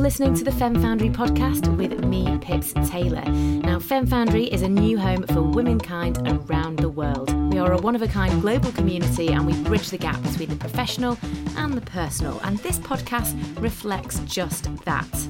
Listening to the Fem Foundry podcast with me, Pips Taylor. Now, Fem Foundry is a new home for womankind around the world. We are a one of a kind global community and we bridge the gap between the professional and the personal. And this podcast reflects just that.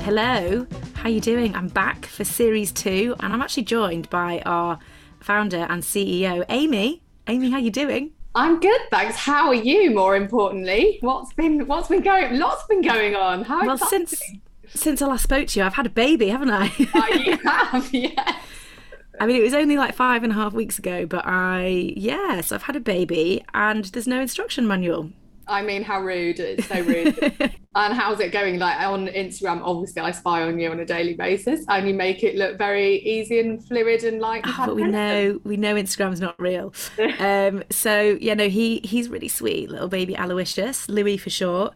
Hello, how you doing? I'm back for series two, and I'm actually joined by our founder and CEO, Amy. Amy, how you doing? I'm good, thanks. How are you? More importantly, what's been what's been going? Lots been going on. How well exciting. since since I last spoke to you, I've had a baby, haven't I? oh, you have, yes. I mean, it was only like five and a half weeks ago, but I yes, I've had a baby, and there's no instruction manual. I mean, how rude! It's so rude. and how's it going? Like on Instagram, obviously, I spy on you on a daily basis, and you make it look very easy and fluid and like. Oh, but we know we know Instagram's not real. um, so yeah, no, he he's really sweet, little baby Aloysius, Louis for short,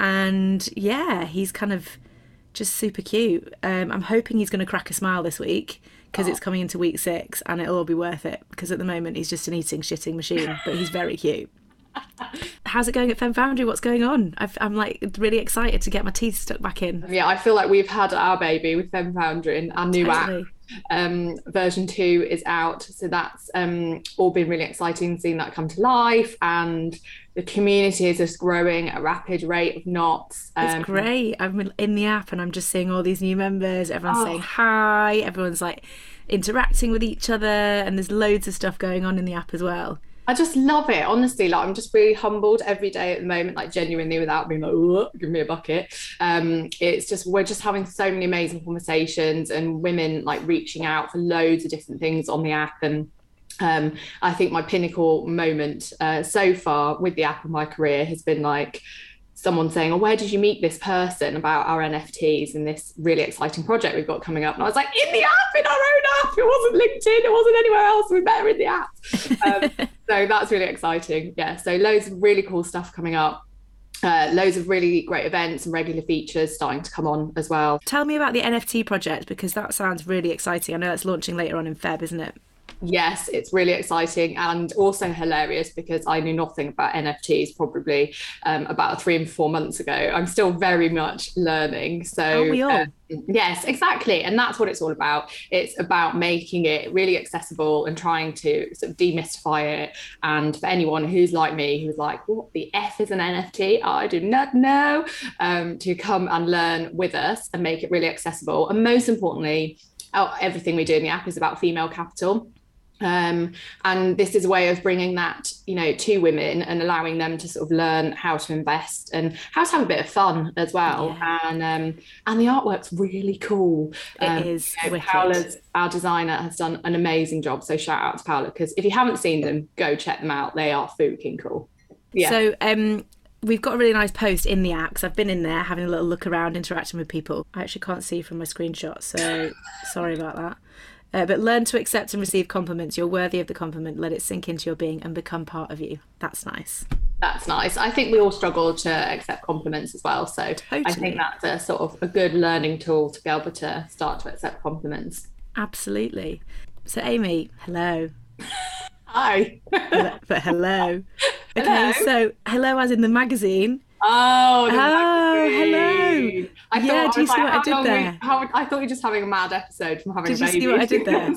and yeah, he's kind of just super cute. Um, I'm hoping he's going to crack a smile this week because oh. it's coming into week six, and it'll all be worth it. Because at the moment he's just an eating shitting machine, but he's very cute. How's it going at Fem Foundry? What's going on? i am like really excited to get my teeth stuck back in. Yeah, I feel like we've had our baby with Fem Foundry and our new totally. app. Um, version two is out, so that's um, all been really exciting seeing that come to life, and the community is just growing at a rapid rate of knots. Um, it's great. I'm in the app and I'm just seeing all these new members. Everyone's oh. saying hi. Everyone's like interacting with each other, and there's loads of stuff going on in the app as well. I just love it, honestly. Like I'm just really humbled every day at the moment, like genuinely, without being like, give me a bucket. Um, it's just we're just having so many amazing conversations and women like reaching out for loads of different things on the app. And um, I think my pinnacle moment uh, so far with the app of my career has been like someone saying, "Oh, where did you meet this person about our NFTs and this really exciting project we've got coming up?" And I was like, "In the app, in our own app. It wasn't LinkedIn. It wasn't anywhere else. We met her in the app." Um, so that's really exciting. Yeah. So loads of really cool stuff coming up. Uh, loads of really great events and regular features starting to come on as well. Tell me about the NFT project because that sounds really exciting. I know it's launching later on in Feb, isn't it? Yes, it's really exciting and also hilarious because I knew nothing about NFTs probably um, about three and four months ago. I'm still very much learning. So, we all? Uh, yes, exactly. And that's what it's all about. It's about making it really accessible and trying to sort of demystify it. And for anyone who's like me, who's like, what the F is an NFT? I do not know, um, to come and learn with us and make it really accessible. And most importantly, everything we do in the app is about female capital um, and this is a way of bringing that, you know, to women and allowing them to sort of learn how to invest and how to have a bit of fun as well. Yeah. And um, and the artwork's really cool. It um, is. You know, Paola's our designer has done an amazing job. So shout out to Paola because if you haven't seen them, go check them out. They are freaking cool. Yeah. So um, we've got a really nice post in the app because I've been in there having a little look around, interacting with people. I actually can't see from my screenshot, so sorry about that. Uh, but learn to accept and receive compliments. You're worthy of the compliment. Let it sink into your being and become part of you. That's nice. That's nice. I think we all struggle to accept compliments as well. So totally. I think that's a sort of a good learning tool to be able to start to accept compliments. Absolutely. So, Amy, hello. Hi. but hello. Okay, hello. so hello as in the magazine. Oh, oh hello. I yeah, do you see like, what I did there? We, how, I thought you were just having a mad episode from having did a baby. Did you see what I did there?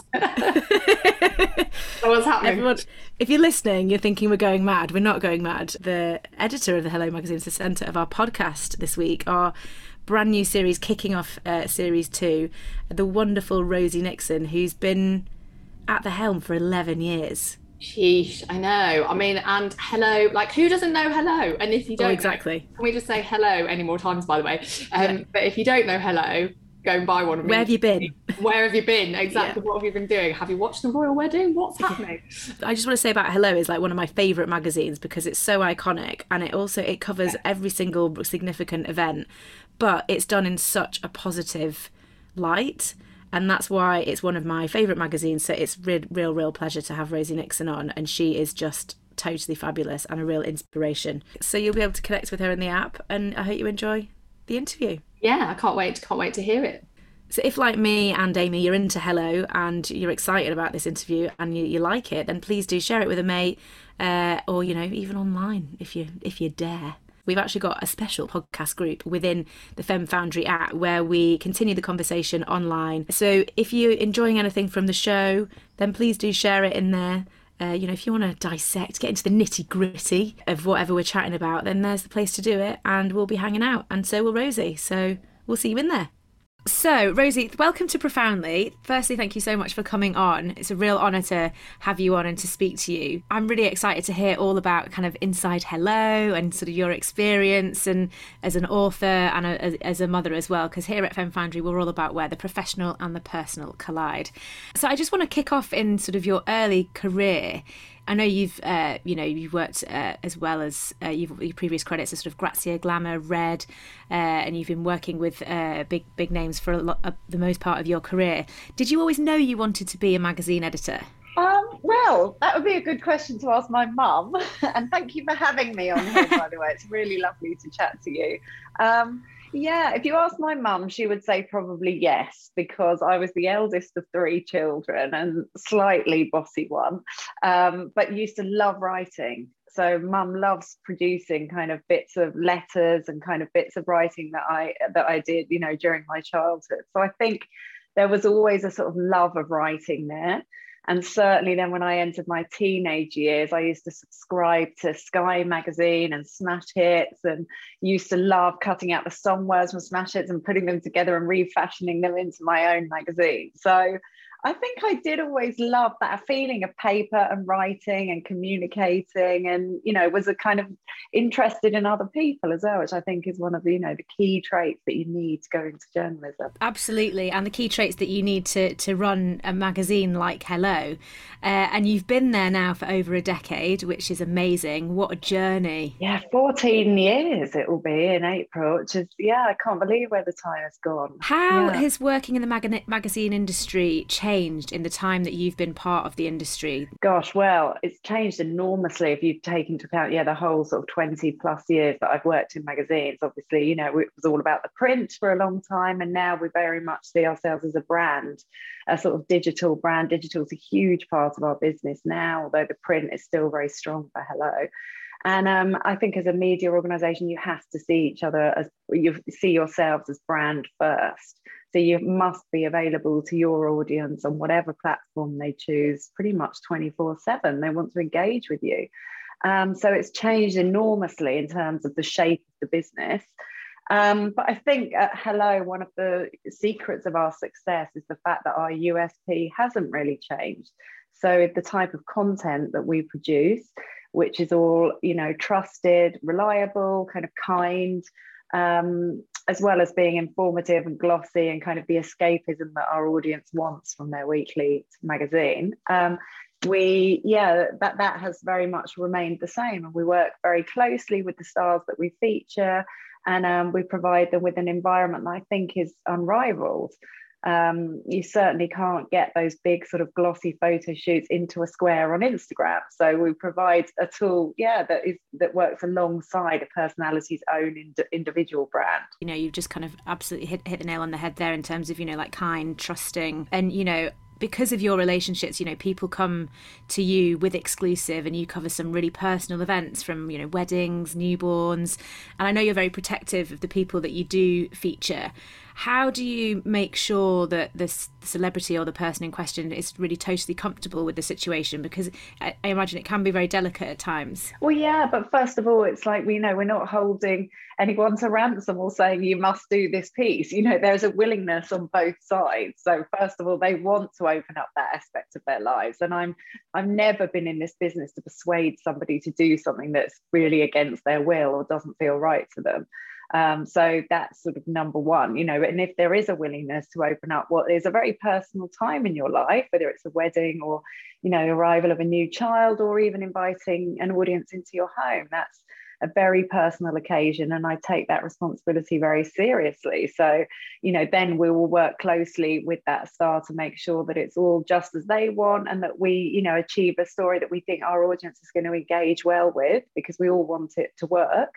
What's happening? Everyone, if you're listening, you're thinking we're going mad. We're not going mad. The editor of the Hello magazine is the centre of our podcast this week. Our brand new series kicking off uh, series two. The wonderful Rosie Nixon, who's been at the helm for 11 years. Sheesh, I know. I mean, and hello, like who doesn't know hello? And if you oh, don't, oh, exactly. Can we just say hello any more times, by the way? Um, yeah. But if you don't know hello, go and buy one. Where have you been? Where have you been? Exactly. Yeah. What have you been doing? Have you watched the royal wedding? What's happening? I just want to say about Hello is like one of my favorite magazines because it's so iconic and it also it covers yeah. every single significant event, but it's done in such a positive light and that's why it's one of my favourite magazines. So it's real, real, real pleasure to have Rosie Nixon on, and she is just totally fabulous and a real inspiration. So you'll be able to connect with her in the app, and I hope you enjoy the interview. Yeah, I can't wait. Can't wait to hear it. So if, like me and Amy, you're into Hello and you're excited about this interview and you, you like it, then please do share it with a mate, uh, or you know even online if you if you dare. We've actually got a special podcast group within the Fem Foundry app where we continue the conversation online. So if you're enjoying anything from the show, then please do share it in there. Uh, you know, if you want to dissect, get into the nitty gritty of whatever we're chatting about, then there's the place to do it, and we'll be hanging out, and so will Rosie. So we'll see you in there. So, Rosie, welcome to Profoundly. Firstly, thank you so much for coming on. It's a real honour to have you on and to speak to you. I'm really excited to hear all about kind of inside Hello and sort of your experience and as an author and a, as a mother as well. Because here at Fem Foundry, we're all about where the professional and the personal collide. So, I just want to kick off in sort of your early career I know you've uh, you know you've worked uh, as well as uh, your previous credits as sort of Grazia, Glamour, Red, uh, and you've been working with uh, big big names for lot, uh, the most part of your career. Did you always know you wanted to be a magazine editor? Um, well, that would be a good question to ask my mum. and thank you for having me on here, by the way. It's really lovely to chat to you. Um, yeah, if you ask my mum, she would say probably yes, because I was the eldest of three children and slightly bossy one, um, but used to love writing. So mum loves producing kind of bits of letters and kind of bits of writing that I that I did, you know, during my childhood. So I think there was always a sort of love of writing there. And certainly then when I entered my teenage years, I used to subscribe to Sky magazine and Smash Hits and used to love cutting out the song words from Smash Hits and putting them together and refashioning them into my own magazine. So I think I did always love that feeling of paper and writing and communicating and, you know, was a kind of interested in other people as well, which I think is one of the, you know, the key traits that you need to go into journalism. Absolutely. And the key traits that you need to, to run a magazine like Hello. Uh, and you've been there now for over a decade, which is amazing. What a journey. Yeah, 14 years it will be in April, which is, yeah, I can't believe where the time has gone. How yeah. has working in the mag- magazine industry changed? Changed in the time that you've been part of the industry? Gosh, well, it's changed enormously if you take into account, yeah, the whole sort of 20 plus years that I've worked in magazines. Obviously, you know, it was all about the print for a long time. And now we very much see ourselves as a brand, a sort of digital brand. Digital is a huge part of our business now, although the print is still very strong for Hello. And um, I think as a media organization, you have to see each other as you see yourselves as brand first. So you must be available to your audience on whatever platform they choose, pretty much 24 7. They want to engage with you. Um, so it's changed enormously in terms of the shape of the business. Um, but I think at Hello, one of the secrets of our success is the fact that our USP hasn't really changed. So the type of content that we produce, which is all, you know, trusted, reliable, kind of kind, um, as well as being informative and glossy and kind of the escapism that our audience wants from their weekly magazine. Um, we, yeah, that, that has very much remained the same. And we work very closely with the stars that we feature and um, we provide them with an environment that I think is unrivaled um, you certainly can't get those big sort of glossy photo shoots into a square on Instagram. So we provide a tool, yeah, that is that works alongside a personality's own ind- individual brand. You know, you've just kind of absolutely hit, hit the nail on the head there in terms of you know like kind, trusting, and you know because of your relationships, you know, people come to you with exclusive and you cover some really personal events from, you know, weddings, newborns. And I know you're very protective of the people that you do feature. How do you make sure that this celebrity or the person in question is really totally comfortable with the situation? Because I, I imagine it can be very delicate at times. Well, yeah, but first of all, it's like we know we're not holding anyone to ransom or saying you must do this piece. You know, there's a willingness on both sides. So first of all, they want to open up that aspect of their lives. And I'm I've never been in this business to persuade somebody to do something that's really against their will or doesn't feel right to them. Um, so that's sort of number one, you know. And if there is a willingness to open up what is a very personal time in your life, whether it's a wedding or, you know, arrival of a new child or even inviting an audience into your home, that's a very personal occasion and I take that responsibility very seriously. So, you know, then we will work closely with that star to make sure that it's all just as they want and that we, you know, achieve a story that we think our audience is going to engage well with because we all want it to work.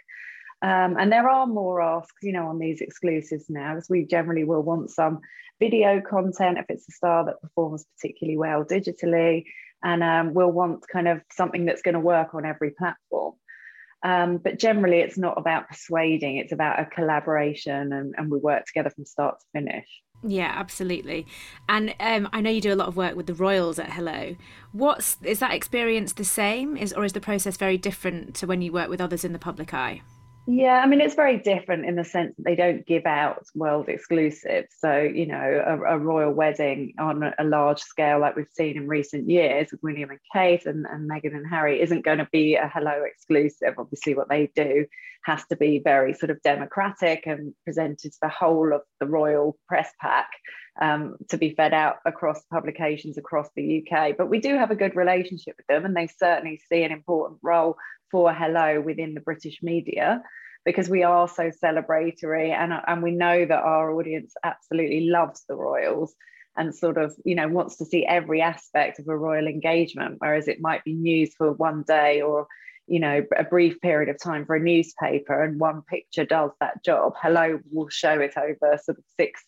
Um, and there are more asks, you know, on these exclusives now, as we generally will want some video content if it's a star that performs particularly well digitally, and um, we'll want kind of something that's going to work on every platform. Um, but generally, it's not about persuading, it's about a collaboration and, and we work together from start to finish. Yeah, absolutely. And um, I know you do a lot of work with the Royals at Hello. What's is that experience the same? Is or is the process very different to when you work with others in the public eye? Yeah, I mean, it's very different in the sense that they don't give out world exclusives. So, you know, a, a, royal wedding on a large scale, like we've seen in recent years with William and Kate and, and Meghan and Harry, isn't going to be a Hello exclusive. Obviously, what they do has to be very sort of democratic and presented to the whole of the royal press pack um, to be fed out across publications across the UK. But we do have a good relationship with them, and they certainly see an important role for Hello within the British media because we are so celebratory and, and we know that our audience absolutely loves the royals and sort of you know wants to see every aspect of a royal engagement whereas it might be news for one day or you know a brief period of time for a newspaper and one picture does that job. Hello will show it over sort of six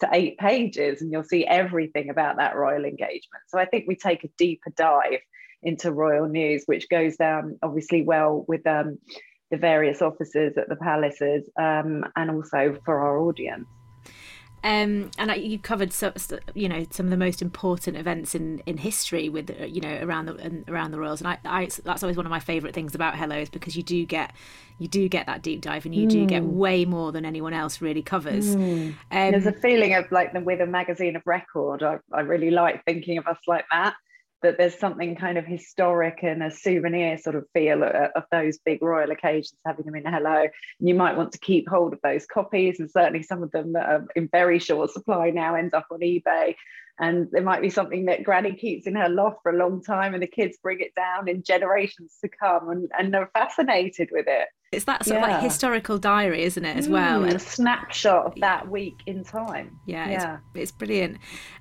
to eight pages and you'll see everything about that royal engagement. So i think we take a deeper dive into royal news which goes down obviously well with um, the various officers at the palaces um, and also for our audience. Um, and you covered some, you know, some of the most important events in, in history with, uh, you know, around the around the royals. And I, I that's always one of my favourite things about Hello is because you do get you do get that deep dive and you mm. do get hmm. way more than anyone else really covers. Mm. Um, There's a feeling of like the with a magazine of record. I, I really like thinking of us like that that there's something kind of historic and a souvenir sort of feel of those big royal occasions, having them in Hello. And you might want to keep hold of those copies, and certainly some of them that are in very short supply now end up on eBay. And there might be something that Granny keeps in her loft for a long time, and the kids bring it down in generations to come, and, and they're fascinated with it. It's that sort yeah. of like historical diary, isn't it, as well? Mm, a snapshot of that week in time. Yeah, yeah. It's, it's, brilliant.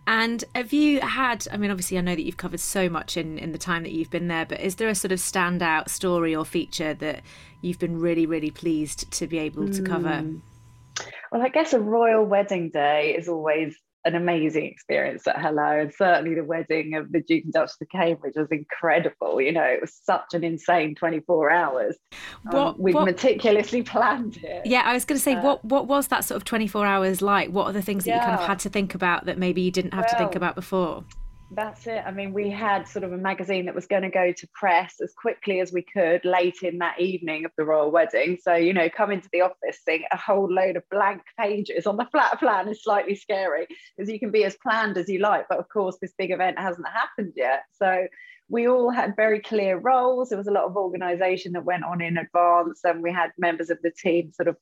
And have you had, I mean, obviously, I know that you've covered so much in, in the time that you've been there, but is there a sort of standout story or feature that you've been really, really pleased to be able to cover? Mm. Well, I guess a royal wedding day is always an amazing experience at Hello, and certainly the wedding of the Duke and Duchess of Cambridge was incredible. You know, it was such an insane 24 hours. Um, what, um, we've what, meticulously planned it. Yeah, I was going to say, uh, what what was that sort of 24 hours like? What are the things that yeah. you kind of had to think about that maybe you didn't have well, to think about before? That's it. I mean, we had sort of a magazine that was going to go to press as quickly as we could late in that evening of the royal wedding. So, you know, come into the office, seeing a whole load of blank pages on the flat plan is slightly scary because you can be as planned as you like. But of course, this big event hasn't happened yet. So, we all had very clear roles. There was a lot of organisation that went on in advance, and we had members of the team sort of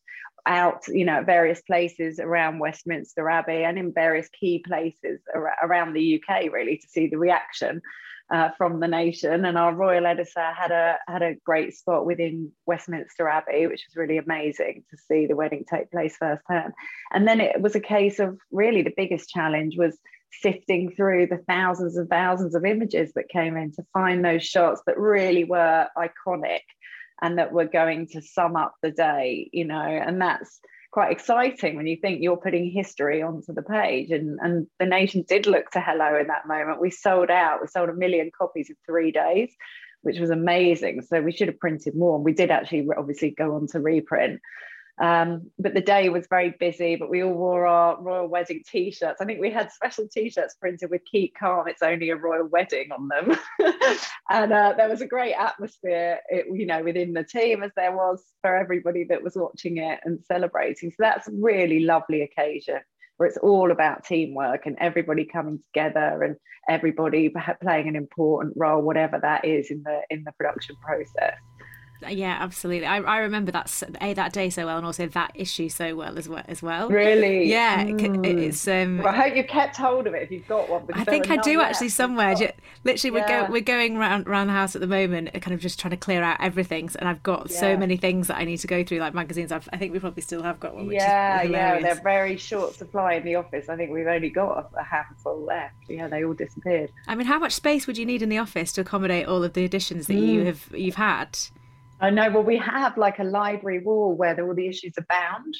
out, you know, at various places around Westminster Abbey and in various key places around the UK, really, to see the reaction uh, from the nation. And our royal editor had a had a great spot within Westminster Abbey, which was really amazing to see the wedding take place firsthand. And then it was a case of really the biggest challenge was sifting through the thousands and thousands of images that came in to find those shots that really were iconic and that were going to sum up the day, you know, and that's quite exciting when you think you're putting history onto the page. And, and the nation did look to Hello in that moment. We sold out, we sold a million copies in three days, which was amazing. So we should have printed more. And we did actually obviously go on to reprint. Um, but the day was very busy, but we all wore our royal wedding t-shirts. I think we had special t-shirts printed with keep calm, it's only a royal wedding on them. and uh, there was a great atmosphere, it, you know, within the team as there was for everybody that was watching it and celebrating. So that's a really lovely occasion where it's all about teamwork and everybody coming together and everybody playing an important role, whatever that is in the in the production process yeah, absolutely. I, I remember that a that day so well, and also that issue so well as well. As well. Really? Yeah. Mm. It's. Um, well, I hope you kept hold of it if you've got one. I think I do actually somewhere. Literally, yeah. we're go, we're going around around the house at the moment, uh, kind of just trying to clear out everything, and I've got yeah. so many things that I need to go through, like magazines. I've, i think we probably still have got one. yeah, is, yeah. They're very short supply in the office. I think we've only got a handful left. Yeah, they all disappeared. I mean, how much space would you need in the office to accommodate all of the editions that mm. you have you've had? I know. Well, we have like a library wall where all the issues are bound.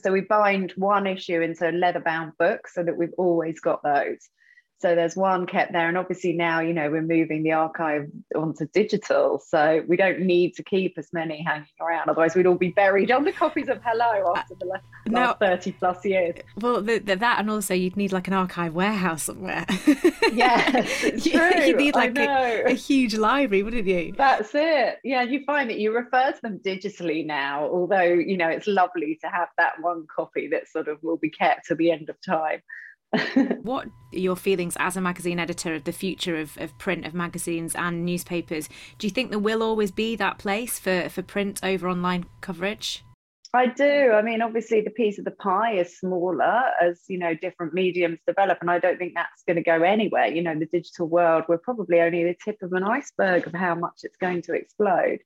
So we bind one issue into leather bound books so that we've always got those. So there's one kept there. And obviously now, you know, we're moving the archive onto digital. So we don't need to keep as many hanging around. Otherwise, we'd all be buried under copies of Hello after the last, uh, now, 30 plus years. Well, the, the, that and also you'd need like an archive warehouse somewhere. yes, it's you. You'd need like a, a, huge library, wouldn't you? That's it. Yeah, you find that you refer to them digitally now, although, you know, it's lovely to have that one copy that sort of will be kept to the end of time. what are your feelings as a magazine editor of the future of, of print of magazines and newspapers do you think there will always be that place for, for print over online coverage I do. I mean, obviously, the piece of the pie is smaller as you know different mediums develop, and I don't think that's going to go anywhere. You know, the digital world, we're probably only the tip of an iceberg of how much it's going to explode,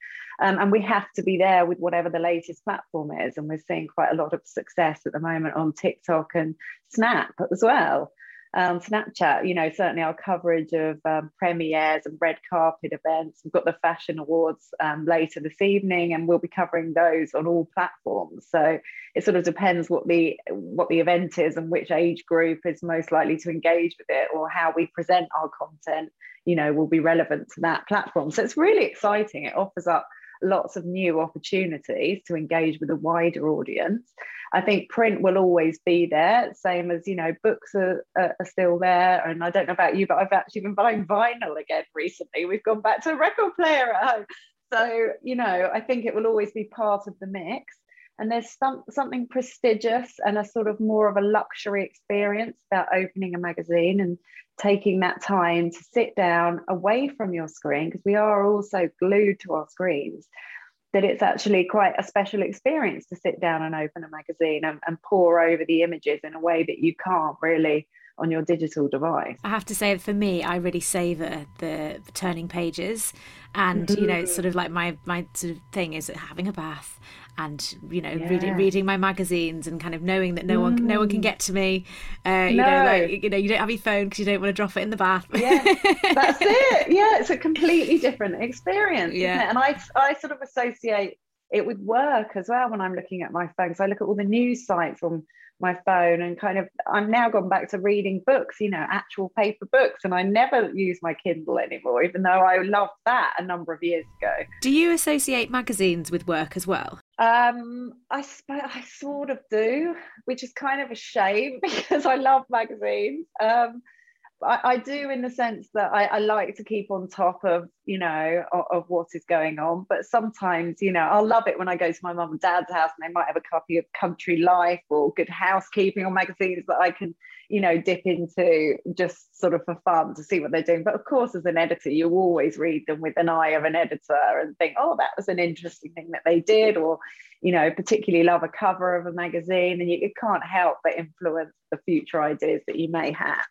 um, and we have to be there with whatever the latest platform is. And we're seeing quite a lot of success at the moment on TikTok and Snap as well um, Snapchat, you know, certainly our coverage of um, premieres and red carpet events. We've got the fashion awards um, later this evening, and we'll be covering those on all platforms. So it sort of depends what the what the event is and which age group is most likely to engage with it, or how we present our content. You know, will be relevant to that platform. So it's really exciting. It offers up lots of new opportunities to engage with a wider audience. I think print will always be there, same as, you know, books are, are, still there. And I don't know about you, but I've actually been buying vinyl again recently. We've gone back to a record player at home. So, you know, I think it will always be part of the mix. And there's some, something prestigious and a sort of more of a luxury experience about opening a magazine and taking that time to sit down away from your screen, because we are also glued to our screens, that it's actually quite a special experience to sit down and open a magazine and, and pour over the images in a way that you can't really on your digital device. I have to say, for me, I really savour the, the, turning pages, and mm-hmm. you know, it's sort of like my my sort of thing is having a bath and you know yeah. reading reading my magazines and kind of knowing that no mm. one no one can mm. get to me uh, you no. know like you know you don't have your phone because you don't want to drop it in the bath yeah that's it yeah it's a completely different experience yeah and i i sort of associate it with work as well when i'm looking at my phone so i look at all the news sites on my phone and kind of I'm now gone back to reading books, you know, actual paper books, and I never use my Kindle anymore, even though I loved that a number of years ago. Do you associate magazines with work as well? Um, I sp- I sort of do, which is kind of a shame because I love magazines. Um, I, I, do in the sense that I, I, like to keep on top of you know of, of, what is going on. But sometimes you know i'll love it when i go to my mum and dad's house and they might have a copy of country life or good housekeeping or magazines that i can you know dip into just sort of for fun to see what they're doing. But of course as an editor you always read them with an eye of an editor and think oh that was an interesting thing that they did or you know particularly love a cover of a magazine. And you, you can't help but influence the future ideas that you may have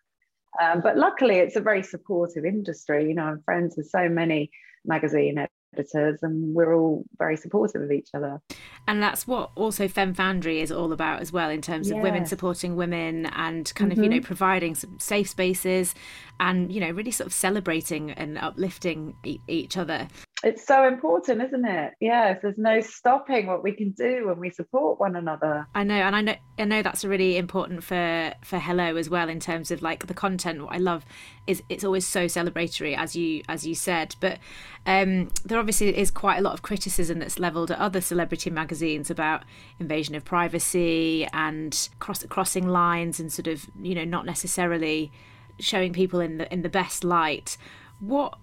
um, but luckily, it's a very supportive industry. You know, I'm friends with so many magazine editors, and we're all very supportive of each other. And that's what also Fem Foundry is all about as well, in terms of women supporting women and kind mm-hmm. of, you know, mm-hmm. providing some safe spaces and, you know, really sort of celebrating and uplifting e- each other. It's so important isn't it? Yes there's no stopping what we can do when we support one another. I know and i know i know that's really important for for hello as well in terms of like the content. What i love is it's always so celebratory as you as you said but um there obviously is quite a lot of criticism that's leveled at other celebrity magazines about invasion of privacy and cross crossing lines and sort of you know not necessarily showing people in the in the best light what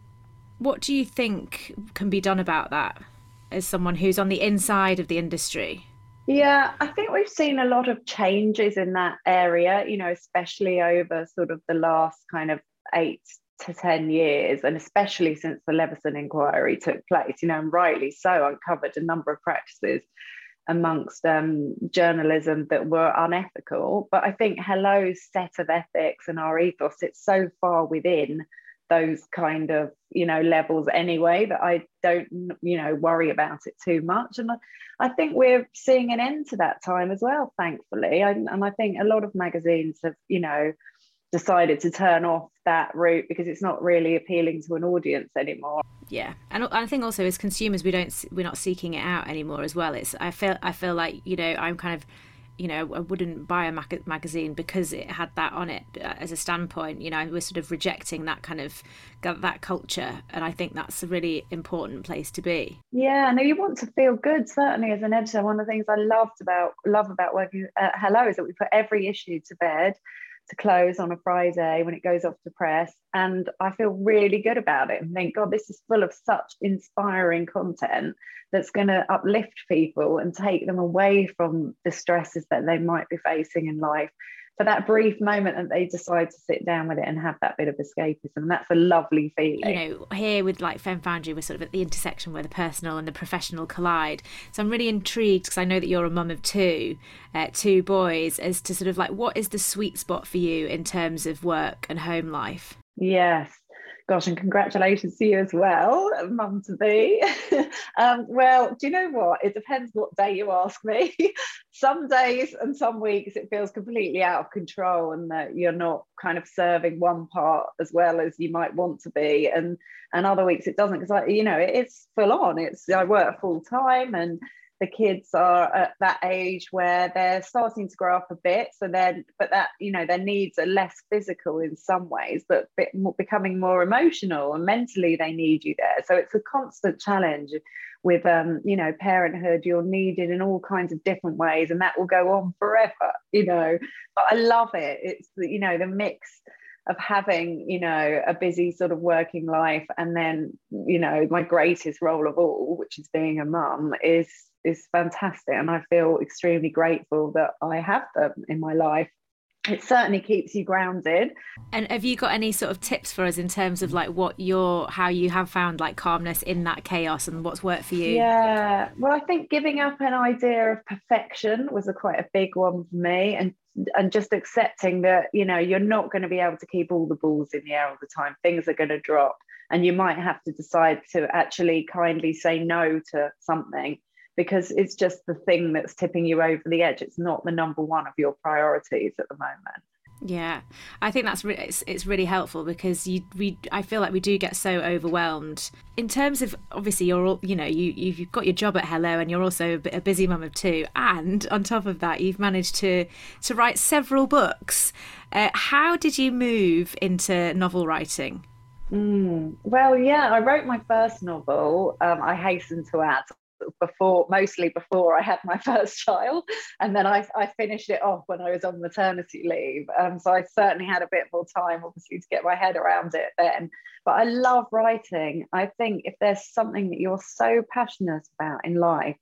what do you think can be done about that as someone who's on the inside of the industry? Yeah, I think we've seen a lot of changes in that area, you know, especially over sort of the last kind of eight to 10 years, and especially since the Leveson inquiry took place, you know, and rightly so, uncovered a number of practices amongst um, journalism that were unethical. But I think Hello's set of ethics and our ethos, it's so far within those kind of you know levels anyway that I don't you know worry about it too much and I, I think we're seeing an end to that time as well thankfully and I think a lot of magazines have you know decided to turn off that route because it's not really appealing to an audience anymore yeah and i think also as consumers we don't we're not seeking it out anymore as well it's i feel i feel like you know i'm kind of you know, I wouldn't buy a mag- magazine because it had that on it uh, as a standpoint. You know, we're sort of rejecting that kind of that culture, and I think that's a really important place to be. Yeah, no, you want to feel good. Certainly, as an editor, one of the things I loved about love about working at Hello is that we put every issue to bed to close on a Friday when it goes off to press. And I feel really good about it and think, God, this is full of such inspiring content that's going to uplift people and take them away from the stresses that they might be facing in life for that brief moment that they decide to sit down with it and have that bit of escapism. That's a lovely feeling. You know, here with like Fem Foundry, we're sort of at the intersection where the personal and the professional collide. So I'm really intrigued because I know that you're a mum of two, uh, two boys, as to sort of like what is the sweet spot for you in terms of work and home life? Yes. Gosh, and congratulations to you as well, mum to be. um, well, do you know what? It depends what day you ask me. some days and some weeks it feels completely out of control, and that you're not kind of serving one part as well as you might want to be, and and other weeks it doesn't because I, you know, it's full on. It's I work full time and the kids are at that age where they're starting to grow up a bit. So then but that you know their needs are less physical in some ways but more, becoming more emotional and mentally they need you there. So it's a constant challenge with um you know parenthood you're needed in all kinds of different ways and that will go on forever you know. But i love it. It's you know the mix of having you know a busy sort of working life and then you know my greatest role of all which is being a mum is is fantastic. And I feel extremely grateful that I have them in my life it certainly keeps you grounded. And have you got any sort of tips for us in terms of like what your how you have found like calmness in that chaos and what's worked for you? Yeah. Well i think giving up an idea of perfection was a quite a big one for me and and just accepting that you know you're not going to be able to keep all the balls in the air all the time. Things are going to drop and you might have to decide to actually kindly say no to something because it's just the thing that's tipping you over the edge. It's not the number one of your priorities at the moment. Yeah, I think that's re- it's, it's really helpful because you we I feel like we do get so overwhelmed in terms of obviously you're all you know you you've got your job at Hello and you're also a busy mum of two and on top of that you've managed to to write several books. Uh, how did you move into novel writing? Mm, well, yeah, I wrote my first novel. Um, I hasten to add before mostly before I had my first child. And then I, I finished it off when I was on maternity leave. Um, so I certainly had a bit more time obviously to get my head around it then. But I love writing. I think if there's something that you're so passionate about in life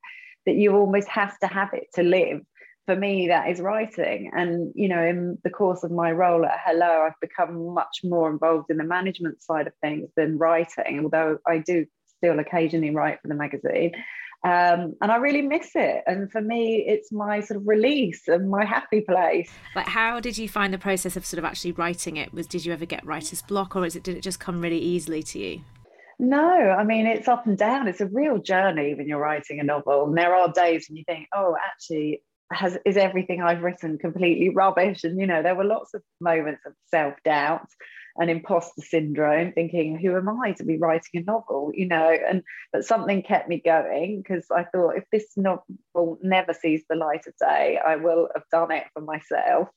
that you almost have to have it to live for me that is writing. And you know in the course of my role at hello i've become much more involved in the management side of things than writing although i do still occasionally write for the magazine um, and I really miss it. And for me, it's my sort of release and my happy place. Like, how did you find the process of sort of actually writing it? Was did you ever get writer's block, or is it did it just come really easily to you? No, I mean it's up and down. It's a real journey when you're writing a novel, and there are days when you think, oh, actually, has is everything I've written completely rubbish? And you know, there were lots of moments of self doubt an imposter syndrome, thinking, who am I to be writing a novel? You know, and but something kept me going because I thought if this novel never sees the light of day, I will have done it for myself.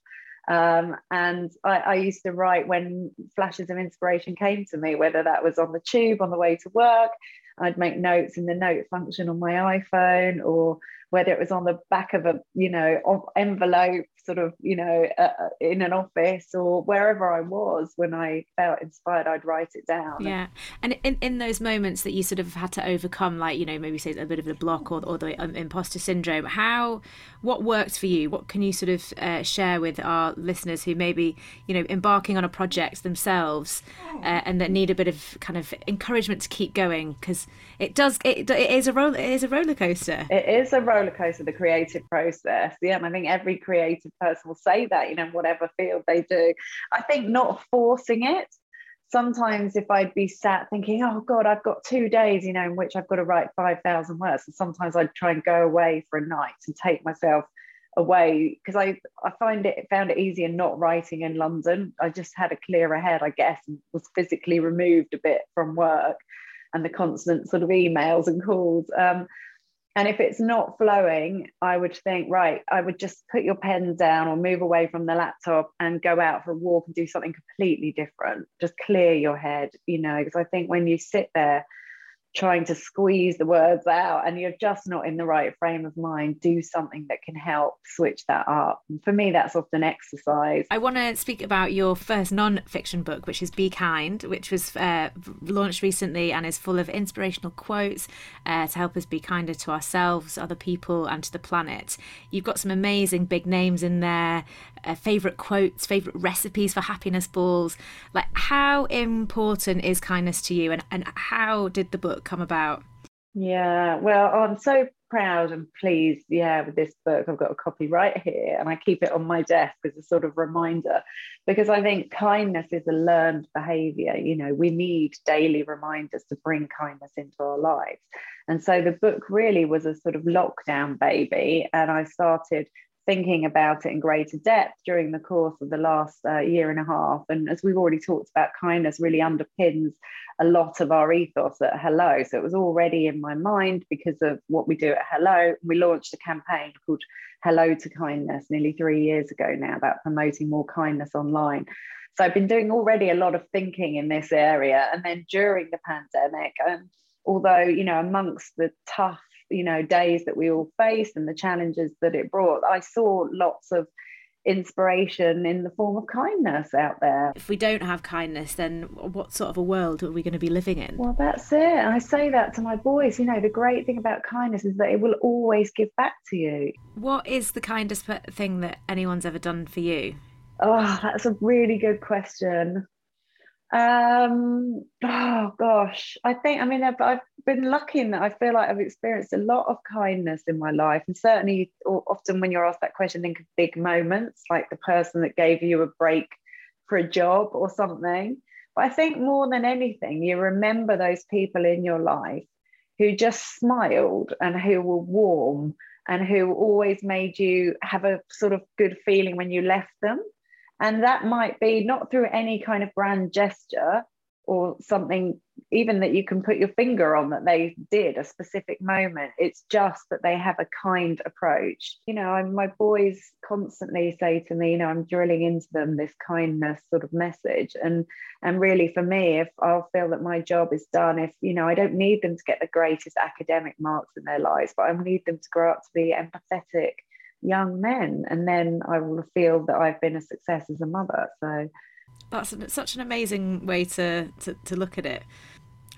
Um, and I, I, used to write when flashes of inspiration came to me, whether that was on the tube on the way to work, I'd make notes in the note function on my iPhone, or whether it was on the back of a you know envelope sort of you know uh, uh, in an office or wherever i was when i felt inspired i'd write it down. Yeah. And in, in those moments that you sort of had to overcome like you know maybe say a bit of the block or, or the um, imposter syndrome how what worked for you? What can you sort of uh, share with our listeners who maybe you know embarking on a project themselves uh, and that need a bit of kind of encouragement to keep going? Because it does it, it is a roller it is a roller coaster. It is a roller coaster the creative process. Yeah and i think every creative person will say that you know whatever field they do i think not forcing it sometimes if i'd be sat thinking oh god i've got two days you know in which i've got to write 5000 words and sometimes i'd try and go away for a night and take myself away because I, I find it found it easier not writing in London. I just had a clearer head, I guess, and was physically removed a bit from work and the constant sort of emails and calls. Um, and if it's not flowing, I would think, right, I would just put your pen down or move away from the laptop and go out for a walk and do something completely different. Just clear your head, you know, because I think when you sit there trying to squeeze the words out and you're just not in the right frame of mind, do something that can help switch that up. And for me, that's often exercise. I want to speak about your first non fiction book, which is Be Kind, which was uh, launched recently and is full of inspirational quotes uh, to help us be kinder to ourselves, other people, and to the planet. You've got some amazing big names in there, uh, favorite quotes, favorite recipes for happiness balls. Like, how important is kindness to you, and, and how did the book come about? Yeah, well, I'm so proud and pleased, yeah, with this book. I've got a copy right here and I keep it on my desk as a sort of reminder because I think kindness is a learned behavior. You know, we need daily reminders to bring kindness into our lives. And so the book really was a sort of lockdown baby. And I started thinking about it in greater depth during the course of the last uh, year and a half. And as we've already talked about, kindness really underpins a lot of our ethos at Hello. So it was already in my mind because of what we do at Hello. We launched a campaign called Hello to Kindness nearly three years ago now about promoting more kindness online. So I've been doing already a lot of thinking in this area. And then during the pandemic, um, although, you know, amongst the tough you know days that we all faced and the challenges that it brought i saw lots of inspiration in the form of kindness out there. If we don't have kindness, then what sort of a world are we going to be living in? Well, that's it. And I say that to my boys. You know, the great thing about kindness is that it will always give back to you. What is the kindest thing that anyone's ever done for you? Oh, that's a really good question. Um, oh gosh, I think I mean I've, I've been lucky in that I feel like I've experienced a lot of kindness in my life, and certainly often when you're asked that question, think of big moments like the person that gave you a break for a job or something. But I think more than anything, you remember those people in your life who just smiled and who were warm and who always made you have a sort of good feeling when you left them. And that might be not through any kind of grand gesture or something even that you can put your finger on that they did a specific moment. It's just that they have a kind approach. You know I'm, my boys constantly say to me you know i'm drilling into them this kindness sort of message. And and really for me if i'll feel that my job is done if you know i don't need them to get the greatest academic marks in their lives but i need them to grow up to be empathetic young men and then i will feel that i've been a success as a mother so that's such an amazing way to, to, to look at it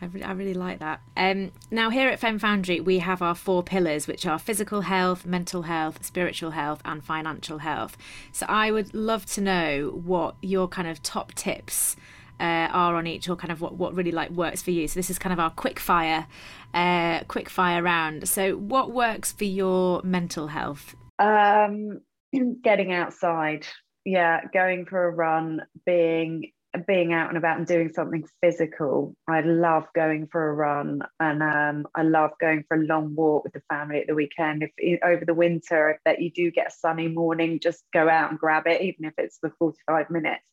I really, I really like that. Um, now, here at Fem Foundry, we have our four pillars, which are physical health, mental health, spiritual health, and financial health. So, I would love to know what your kind of top tips uh, are on each, or kind of what, what really like works for you. So, this is kind of our quick fire, uh, quick fire round. So, what works for your mental health? Um, getting outside, yeah, going for a run, being being out and about and doing something physical. I love going for a run, and um, I love going for a long walk with the family at the weekend. If over the winter, if that you do get a sunny morning, just go out and grab it, even if it's for forty five minutes.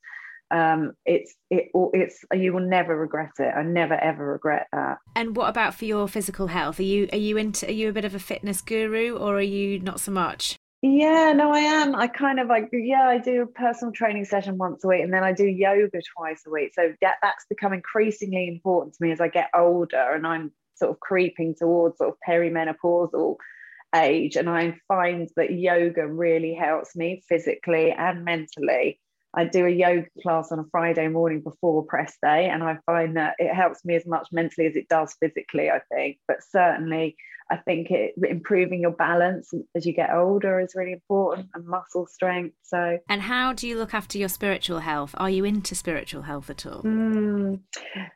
Um, it's it it's you will never regret it. I never ever regret that. And what about for your physical health? Are you are you into are you a bit of a fitness guru or are you not so much? Yeah, no, I am. I kind of like, yeah, I do a personal training session once a week and then I do yoga twice a week. So that, that's become increasingly important to me as I get older and I'm sort of creeping towards sort of perimenopausal age. And I find that yoga really helps me physically and mentally. I do a yoga class on a Friday morning before press day, and I find that it helps me as much mentally as it does physically, I think. But certainly, I think it improving your balance as you get older is really important and muscle strength. So, and how do you look after your spiritual health? Are you into spiritual health at all? Mm,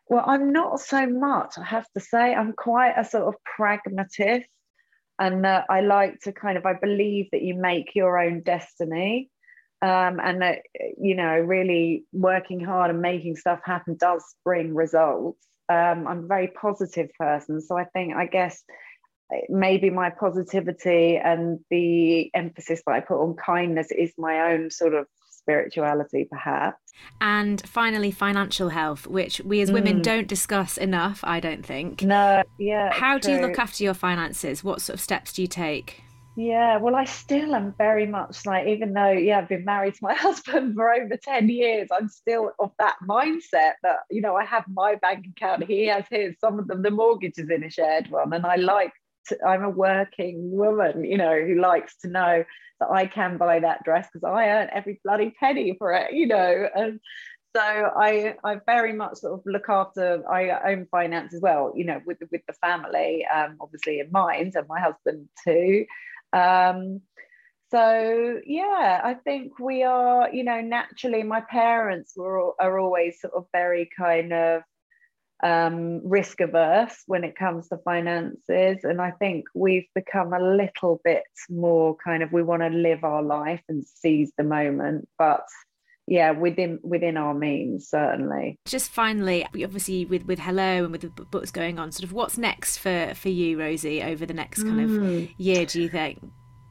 well, I'm not so much, I have to say. I'm quite a sort of pragmatist, and uh, I like to kind of, I believe that you make your own destiny um, and that you know really working hard and making stuff happen does bring results um, i'm a very positive person so i think i guess maybe my positivity and the emphasis that i put on kindness is my own sort of spirituality, perhaps. And finally, financial health, which we as women mm. don't discuss enough, I don't think. No, yeah. How do you look after your finances? What sort of steps do you take? Yeah, well, I still am very much like, even though, yeah, I've been married to my husband for over 10 years, I'm still of that mindset that, you know, I have my bank account, he has his, some of them, the mortgage is in a shared one. And I like, to, I'm a working woman, you know, who likes to know that I can buy that dress because I earn every bloody penny for it, you know. And so I I very much sort of look after I own finance as well, you know, with with the family, um, obviously in mind, and my husband too. Um, so yeah, I think we are, you know, naturally my parents were are always sort of very kind of um, risk averse when it comes to finances. And I think we've become a little bit more kind of we want to live our life and seize the moment. But yeah within within our means certainly just finally obviously with with hello and with the books going on sort of what's next for for you rosie over the next kind mm. of year do you think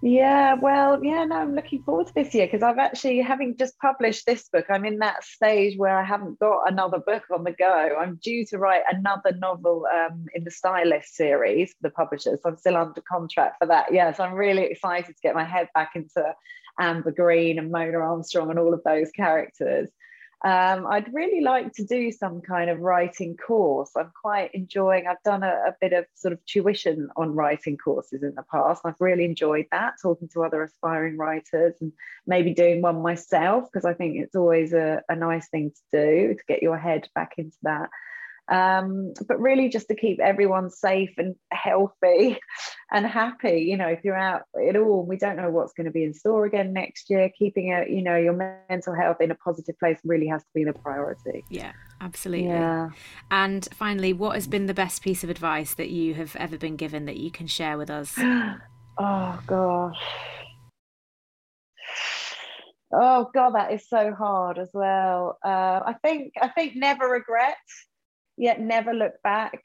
yeah, well, yeah, no, I'm looking forward to this year because I've actually, having just published this book, I'm in that stage where I haven't got another book on the go. I'm due to write another novel um, in the Stylist series for the publishers. So I'm still under contract for that. Yes, yeah, so I'm really excited to get my head back into Amber Green and Mona Armstrong and all of those characters. Um, I'd really like to do some kind of writing course. I'm quite enjoying, I've done a, a, bit of sort of tuition on writing courses in the past. I've really enjoyed that, talking to other aspiring writers and maybe doing one myself, because I think it's always a, a nice thing to do to get your head back into that um, but really just to keep everyone safe and healthy and happy you know throughout it all we don't know what's going to be in store again next year keeping a you know your mental health in a positive place really has to be the priority. Yeah absolutely. Yeah. And finally what has been the best piece of advice that you have ever been given that you can share with us? Oh gosh. Oh god that is so hard as well. Uh, i think i think never regret yet never look back.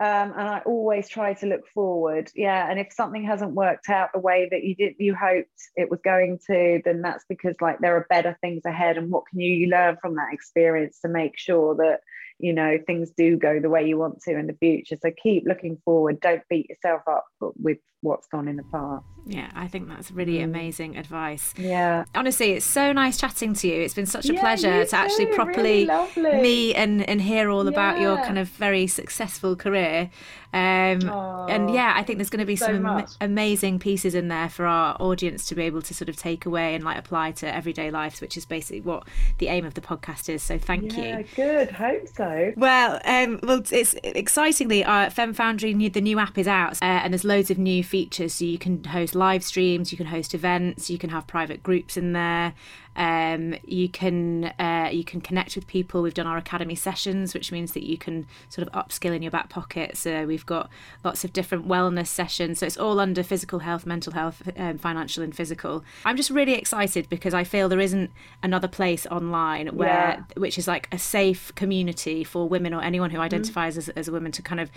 Um, and I always try to look forward. Yeah, and if something hasn't worked out the way that you did, you hoped it was going to, then that's because like there are better things ahead. And what can you, you learn from that experience to make sure that you know things do go the way you want to in the future so keep looking forward don't beat yourself up with what's gone in the past yeah i think that's really mm. amazing advice. Yeah. Honestly it's so nice chatting to you. It's been such a yeah, pleasure to actually properly really meet and and hear all yeah. about your kind of very successful career. Um, oh, and yeah i think there's going to be so some am- amazing pieces in there for our audience to be able to sort of take away and like apply to everyday lives which is basically what the aim of the podcast is. So thank yeah, you good. Hope so. Well, um, well, it's excitingly, uh, Fem Foundry, new, the new app is out, uh, and there's loads of new features. So you can host live streams, you can host events, you can have private groups in there. Um, you can uh, you can connect with people. We've done our academy sessions, which means that you can sort of upskill in your back pocket. So we've got lots of different wellness sessions. So it's all under physical health, mental health, um, financial, and physical. I'm just really excited because I feel there isn't another place online where yeah. which is like a safe community for women or anyone who mm-hmm. identifies mm. as, as a woman to kind of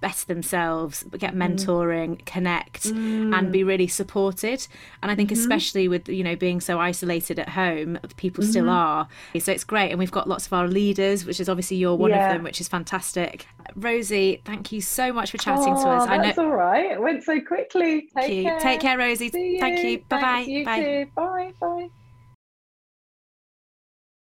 better themselves, get mm. mentoring, mm. connect, mm. and be really supported. And I think, mm-hmm. especially with you know being so isolated at home, people mm-hmm. still are. So it's great, and we've got lots of our leaders, which is obviously you're one yeah. of them, which is fantastic. Rosie, thank you so much for chatting oh, to us. I know all right. It went so quickly. Take care. Take care, Rosie. Thank you. Bye bye. Bye. Bye. Bye.